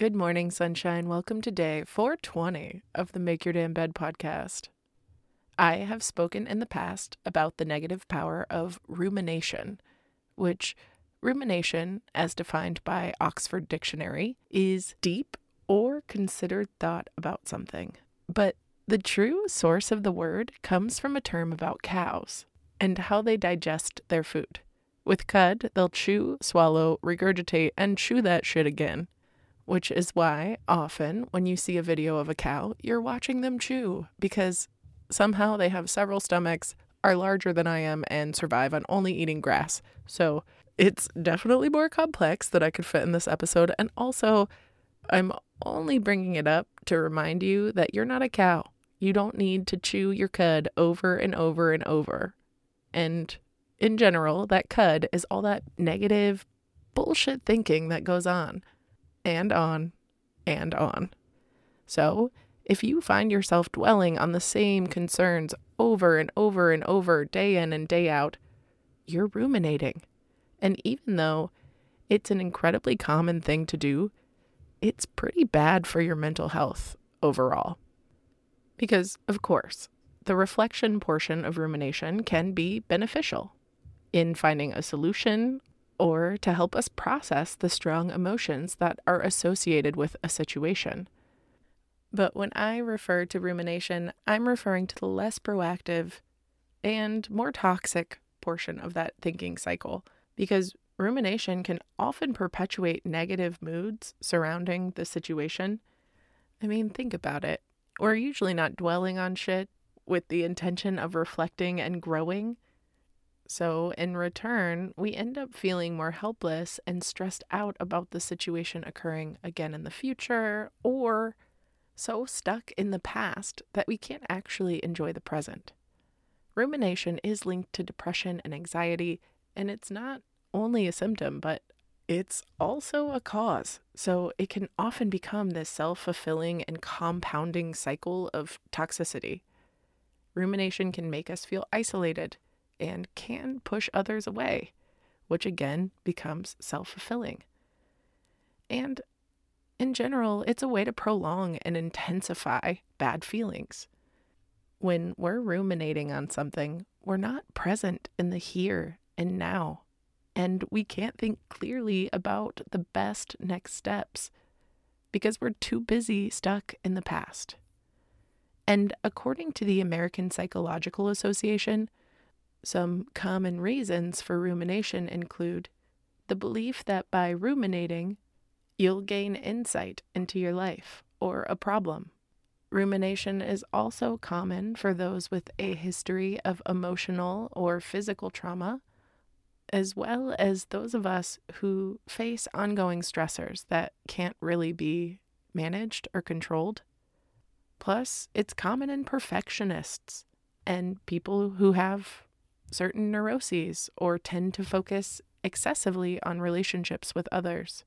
Good morning, sunshine. Welcome to day 420 of the Make Your Damn Bed podcast. I have spoken in the past about the negative power of rumination, which rumination, as defined by Oxford Dictionary, is deep or considered thought about something. But the true source of the word comes from a term about cows and how they digest their food. With cud, they'll chew, swallow, regurgitate, and chew that shit again which is why often when you see a video of a cow, you're watching them chew because somehow they have several stomachs, are larger than I am, and survive on only eating grass. So it's definitely more complex that I could fit in this episode. And also, I'm only bringing it up to remind you that you're not a cow. You don't need to chew your cud over and over and over. And in general, that cud is all that negative bullshit thinking that goes on and on and on. So, if you find yourself dwelling on the same concerns over and over and over, day in and day out, you're ruminating. And even though it's an incredibly common thing to do, it's pretty bad for your mental health overall. Because, of course, the reflection portion of rumination can be beneficial in finding a solution or to help us process the strong emotions that are associated with a situation. But when I refer to rumination, I'm referring to the less proactive and more toxic portion of that thinking cycle because rumination can often perpetuate negative moods surrounding the situation. I mean, think about it. We're usually not dwelling on shit with the intention of reflecting and growing. So, in return, we end up feeling more helpless and stressed out about the situation occurring again in the future, or so stuck in the past that we can't actually enjoy the present. Rumination is linked to depression and anxiety, and it's not only a symptom, but it's also a cause. So, it can often become this self fulfilling and compounding cycle of toxicity. Rumination can make us feel isolated and can push others away, which again becomes self fulfilling. And in general, it's a way to prolong and intensify bad feelings. When we're ruminating on something, we're not present in the here and now, and we can't think clearly about the best next steps because we're too busy stuck in the past. And according to the American Psychological Association, some common reasons for rumination include the belief that by ruminating, you'll gain insight into your life or a problem. Rumination is also common for those with a history of emotional or physical trauma, as well as those of us who face ongoing stressors that can't really be managed or controlled. Plus, it's common in perfectionists and people who have certain neuroses or tend to focus excessively on relationships with others.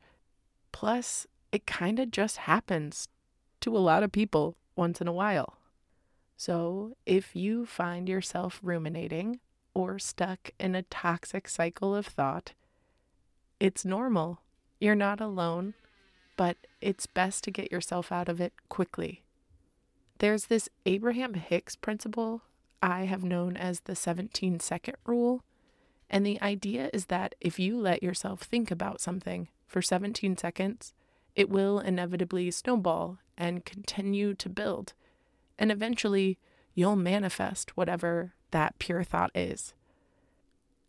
Plus, it kind of just happens to a lot of people once in a while. So, if you find yourself ruminating or stuck in a toxic cycle of thought, it's normal. You're not alone, but it's best to get yourself out of it quickly. There's this Abraham Hicks principle I have known as the 17 second rule. And the idea is that if you let yourself think about something for 17 seconds, it will inevitably snowball and continue to build. And eventually, you'll manifest whatever that pure thought is.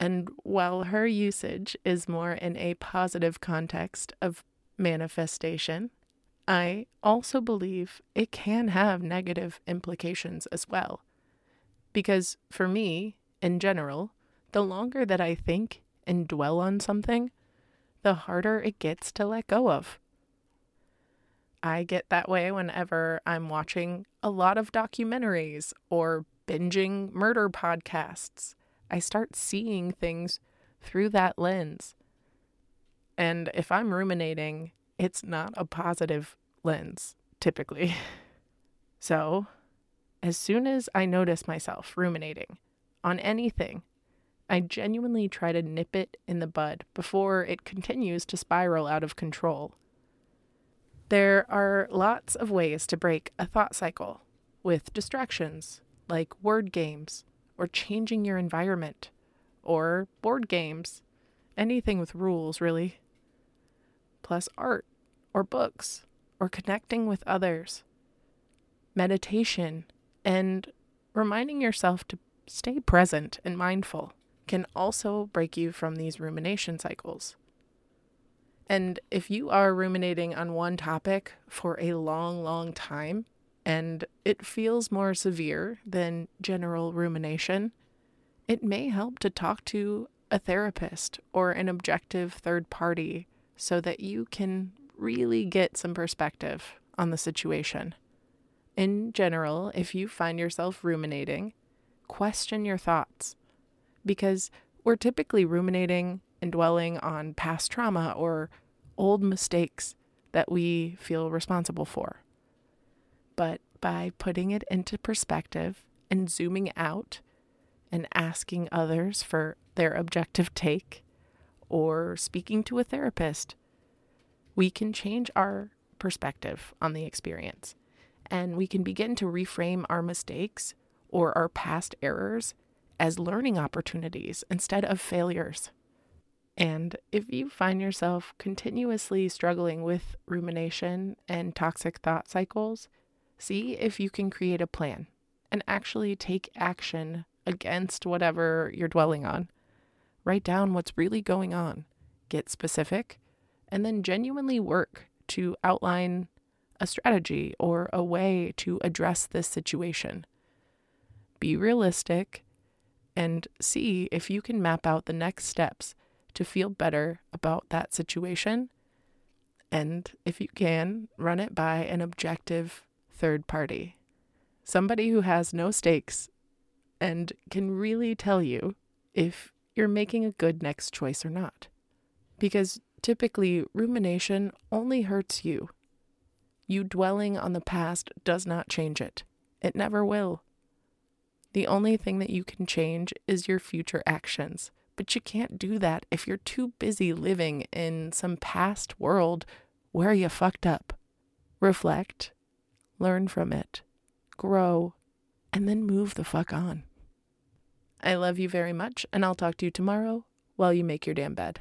And while her usage is more in a positive context of manifestation, I also believe it can have negative implications as well. Because for me, in general, the longer that I think and dwell on something, the harder it gets to let go of. I get that way whenever I'm watching a lot of documentaries or binging murder podcasts. I start seeing things through that lens. And if I'm ruminating, it's not a positive lens, typically. So, as soon as I notice myself ruminating on anything, I genuinely try to nip it in the bud before it continues to spiral out of control. There are lots of ways to break a thought cycle with distractions like word games or changing your environment or board games, anything with rules, really. Plus, art or books or connecting with others, meditation, and reminding yourself to stay present and mindful can also break you from these rumination cycles. And if you are ruminating on one topic for a long, long time, and it feels more severe than general rumination, it may help to talk to a therapist or an objective third party so that you can really get some perspective on the situation. In general, if you find yourself ruminating, question your thoughts because we're typically ruminating and dwelling on past trauma or old mistakes that we feel responsible for. But by putting it into perspective and zooming out and asking others for their objective take or speaking to a therapist, we can change our perspective on the experience and we can begin to reframe our mistakes or our past errors as learning opportunities instead of failures. And if you find yourself continuously struggling with rumination and toxic thought cycles, see if you can create a plan and actually take action against whatever you're dwelling on. Write down what's really going on, get specific, and then genuinely work to outline a strategy or a way to address this situation. Be realistic and see if you can map out the next steps to feel better about that situation. And if you can, run it by an objective third party, somebody who has no stakes and can really tell you if you're making a good next choice or not. Because typically, rumination only hurts you. You dwelling on the past does not change it, it never will. The only thing that you can change is your future actions. But you can't do that if you're too busy living in some past world where you fucked up, reflect, learn from it, grow, and then move the fuck on. I love you very much, and I'll talk to you tomorrow while you make your damn bed.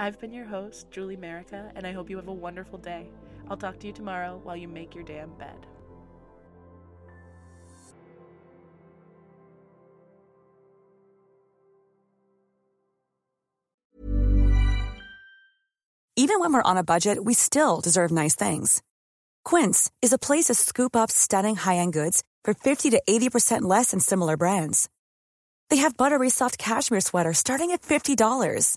I've been your host, Julie Merica, and I hope you have a wonderful day. I'll talk to you tomorrow while you make your damn bed. Even when we're on a budget, we still deserve nice things. Quince is a place to scoop up stunning high end goods for 50 to 80% less than similar brands. They have buttery soft cashmere sweaters starting at $50,